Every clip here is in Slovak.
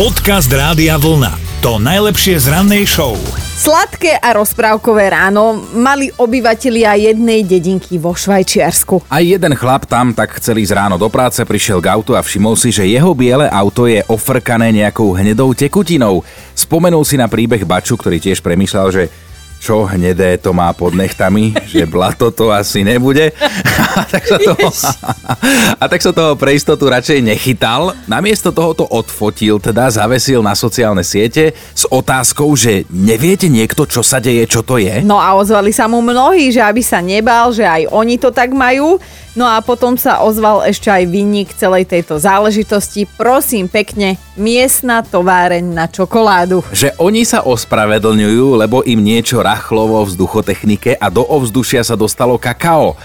Podcast Rádia Vlna. To najlepšie z rannej show. Sladké a rozprávkové ráno mali obyvatelia jednej dedinky vo Švajčiarsku. Aj jeden chlap tam tak chcel ísť ráno do práce, prišiel k autu a všimol si, že jeho biele auto je ofrkané nejakou hnedou tekutinou. Spomenul si na príbeh Baču, ktorý tiež premýšľal, že čo hnedé to má pod nechtami, že blato to asi nebude. A tak sa toho, a tak sa toho pre istotu radšej nechytal. Namiesto toho to odfotil, teda zavesil na sociálne siete s otázkou, že neviete niekto, čo sa deje, čo to je? No a ozvali sa mu mnohí, že aby sa nebal, že aj oni to tak majú. No a potom sa ozval ešte aj vinník celej tejto záležitosti. Prosím pekne, miestna továreň na čokoládu. Že oni sa ospravedlňujú, lebo im niečo rachlo vo vzduchotechnike a do ovzdušia sa dostalo kakao.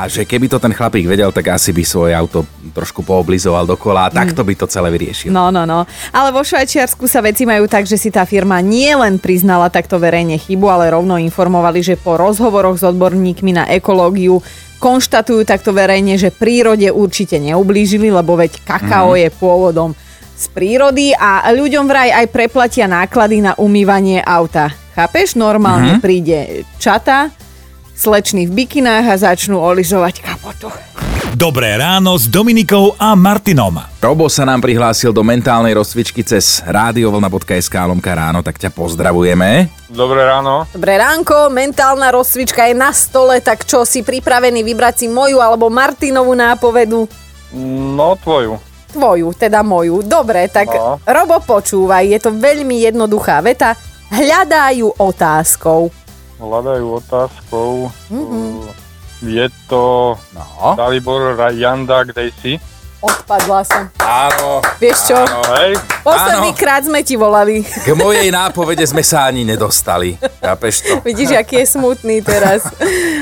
A že keby to ten chlapík vedel, tak asi by svoje auto trošku pooblizoval dokola a takto by to celé vyriešil. No, no, no. Ale vo Švajčiarsku sa veci majú tak, že si tá firma nielen priznala takto verejne chybu, ale rovno informovali, že po rozhovoroch s odborníkmi na ekológiu konštatujú takto verejne, že prírode určite neublížili, lebo veď kakao mm. je pôvodom z prírody a ľuďom vraj aj preplatia náklady na umývanie auta. Chápeš? Normálne mm-hmm. príde čata, slečny v bikinách a začnú olizovať kapotu. Dobré ráno s Dominikou a Martinom. Robo sa nám prihlásil do mentálnej rozcvičky cez radiovlna.sk lomka ráno, tak ťa pozdravujeme. Dobré ráno. Dobré ránko, mentálna rozcvička je na stole, tak čo si pripravený vybrať si moju alebo Martinovú nápovedu? No, tvoju. Tvoju, teda moju. Dobre, tak No. Robo počúvaj, je to veľmi jednoduchá veta. Hľadajú otázkou. Hľadajú otázkou. Mhm. Je to No. Dalibor Janda, kde si? Odpadla som. Áno. Vieš čo? Áno. Hej, Posledný Áno. krát sme ti volali. K mojej nápovede sme sa ani nedostali. Chápeš to? Vidíš, aký je smutný teraz.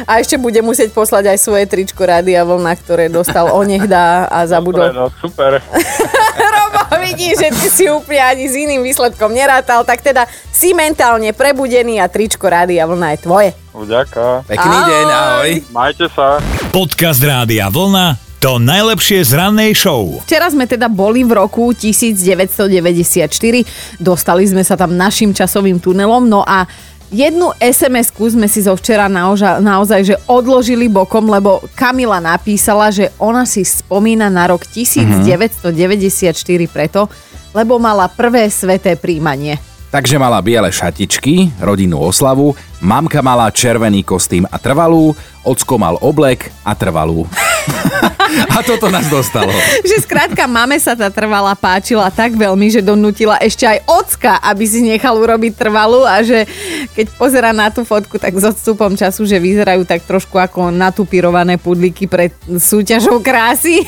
A ešte bude musieť poslať aj svoje tričko Rádia Vlna, ktoré dostal onehda a dobre, zabudol. no super. Robo, vidíš, že ty si úplne ani s iným výsledkom nerátal, tak teda si mentálne prebudený a tričko Rádia Vlna je tvoje. Vďaka. Pekný Ahoj. deň, ahoj. Majte sa. Podcast Rádia Vlna. To najlepšie z rannej show. Včera sme teda boli v roku 1994, dostali sme sa tam našim časovým tunelom, no a jednu SMS-ku sme si zo včera naoža, naozaj že odložili bokom, lebo Kamila napísala, že ona si spomína na rok 1994 preto, lebo mala prvé sveté príjmanie. Takže mala biele šatičky, rodinnú oslavu, mamka mala červený kostým a trvalú, ocko mal oblek a trvalú. a toto nás dostalo. že skrátka mame sa tá trvala páčila tak veľmi, že donútila ešte aj ocka, aby si nechal urobiť trvalú a že keď pozera na tú fotku, tak s odstupom času, že vyzerajú tak trošku ako natupírované pudliky pred súťažou krásy.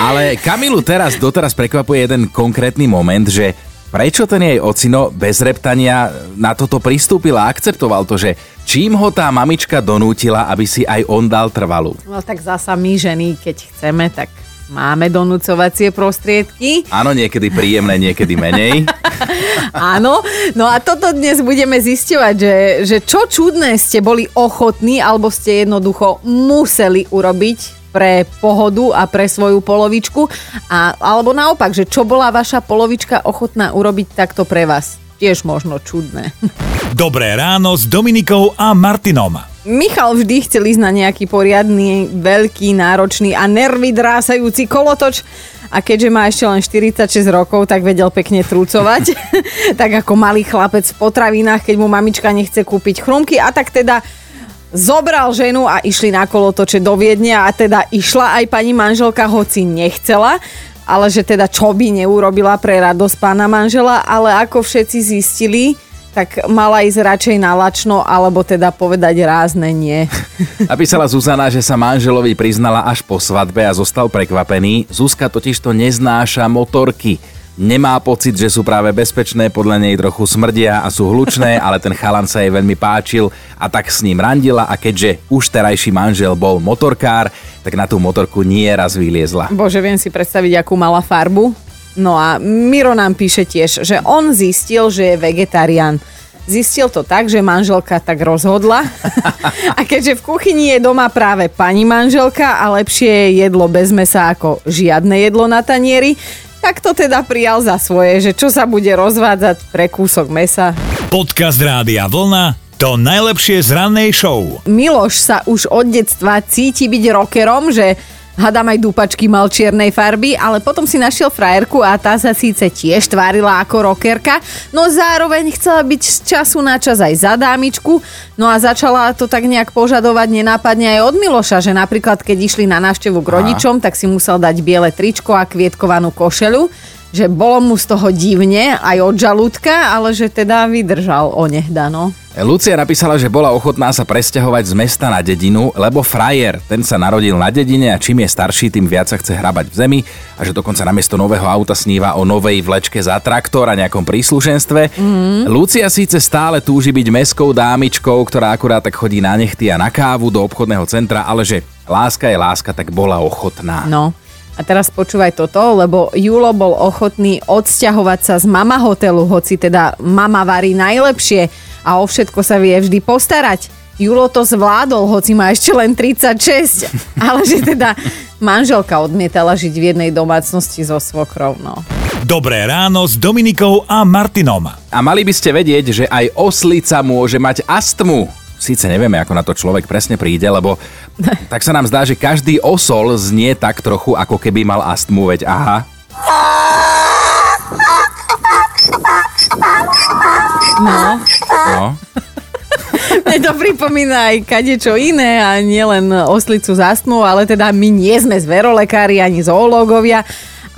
Ale Kamilu teraz doteraz prekvapuje jeden konkrétny moment, že prečo ten jej ocino bez reptania na toto pristúpil a akceptoval to, že čím ho tá mamička donútila, aby si aj on dal trvalú. No tak zasa my ženy, keď chceme, tak máme donúcovacie prostriedky. Áno, niekedy príjemné, niekedy menej. Áno, no a toto dnes budeme zisťovať, že, že čo čudné ste boli ochotní alebo ste jednoducho museli urobiť pre pohodu a pre svoju polovičku a, alebo naopak, že čo bola vaša polovička ochotná urobiť takto pre vás. Tiež možno čudné. Dobré ráno s Dominikou a Martinom. Michal vždy chcel ísť na nejaký poriadny, veľký, náročný a nervy drásajúci kolotoč a keďže má ešte len 46 rokov, tak vedel pekne trúcovať. tak ako malý chlapec v potravinách, keď mu mamička nechce kúpiť chrumky a tak teda zobral ženu a išli na kolotoče do Viedne a teda išla aj pani manželka, hoci nechcela, ale že teda čo by neurobila pre radosť pána manžela, ale ako všetci zistili, tak mala ísť radšej na lačno, alebo teda povedať rázne nie. Napísala Zuzana, že sa manželovi priznala až po svadbe a zostal prekvapený. Zuzka totiž to neznáša motorky. Nemá pocit, že sú práve bezpečné, podľa nej trochu smrdia a sú hlučné, ale ten chalan sa jej veľmi páčil a tak s ním randila a keďže už terajší manžel bol motorkár, tak na tú motorku nie raz vyliezla. Bože, viem si predstaviť, akú mala farbu. No a Miro nám píše tiež, že on zistil, že je vegetarián. Zistil to tak, že manželka tak rozhodla. A keďže v kuchyni je doma práve pani manželka a lepšie je jedlo bez mesa ako žiadne jedlo na tanieri, tak to teda prijal za svoje, že čo sa bude rozvádzať pre kúsok mesa. Podcast Rádia Vlna to najlepšie z rannej show. Miloš sa už od detstva cíti byť rockerom, že Hadám aj dúpačky mal čiernej farby, ale potom si našiel frajerku a tá sa síce tiež tvárila ako rockerka, no zároveň chcela byť z času na čas aj za dámičku, no a začala to tak nejak požadovať nenápadne aj od Miloša, že napríklad keď išli na návštevu k rodičom, tak si musel dať biele tričko a kvietkovanú košelu, že bolo mu z toho divne aj od žalúdka, ale že teda vydržal onehda, no. Lucia napísala, že bola ochotná sa presťahovať z mesta na dedinu, lebo frajer, ten sa narodil na dedine a čím je starší, tým viac sa chce hrabať v zemi a že dokonca namiesto nového auta sníva o novej vlečke za traktor a nejakom príslušenstve. Mm. Lucia síce stále túži byť meskou dámičkou, ktorá akurát tak chodí na nechty a na kávu do obchodného centra, ale že láska je láska, tak bola ochotná. No, a teraz počúvaj toto, lebo Julo bol ochotný odsťahovať sa z mama hotelu, hoci teda mama varí najlepšie a o všetko sa vie vždy postarať. Julo to zvládol, hoci má ešte len 36, ale že teda manželka odmietala žiť v jednej domácnosti so svokrou. No. Dobré ráno s Dominikou a Martinom. A mali by ste vedieť, že aj oslica môže mať astmu. Síce nevieme, ako na to človek presne príde, lebo tak sa nám zdá, že každý osol znie tak trochu, ako keby mal astmu, veď aha. no. No. Mne to pripomína aj kadečo iné a nielen oslicu z astmu, ale teda my nie sme zverolekári ani zoológovia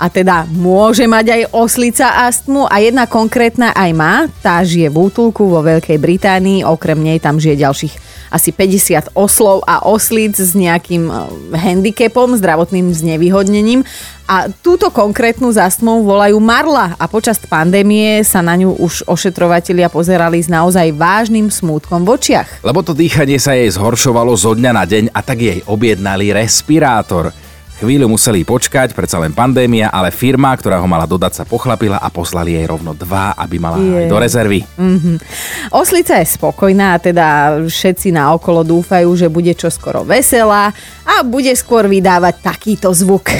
a teda môže mať aj oslica astmu a jedna konkrétna aj má. Tá žije v útulku vo Veľkej Británii, okrem nej tam žije ďalších asi 50 oslov a oslíc s nejakým eh, handicapom, zdravotným znevýhodnením. A túto konkrétnu zastmou volajú Marla a počas pandémie sa na ňu už ošetrovatelia pozerali s naozaj vážnym smútkom v očiach. Lebo to dýchanie sa jej zhoršovalo zo dňa na deň a tak jej objednali respirátor. Chvíľu museli počkať, predsa len pandémia, ale firma, ktorá ho mala dodať, sa pochlapila a poslali jej rovno dva, aby mala je. aj do rezervy. Mm-hmm. Oslica je spokojná, teda všetci na okolo dúfajú, že bude čoskoro veselá a bude skôr vydávať takýto zvuk.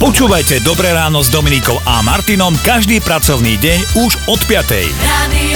Počúvajte Dobré ráno s Dominikou a Martinom každý pracovný deň už od 5. Radio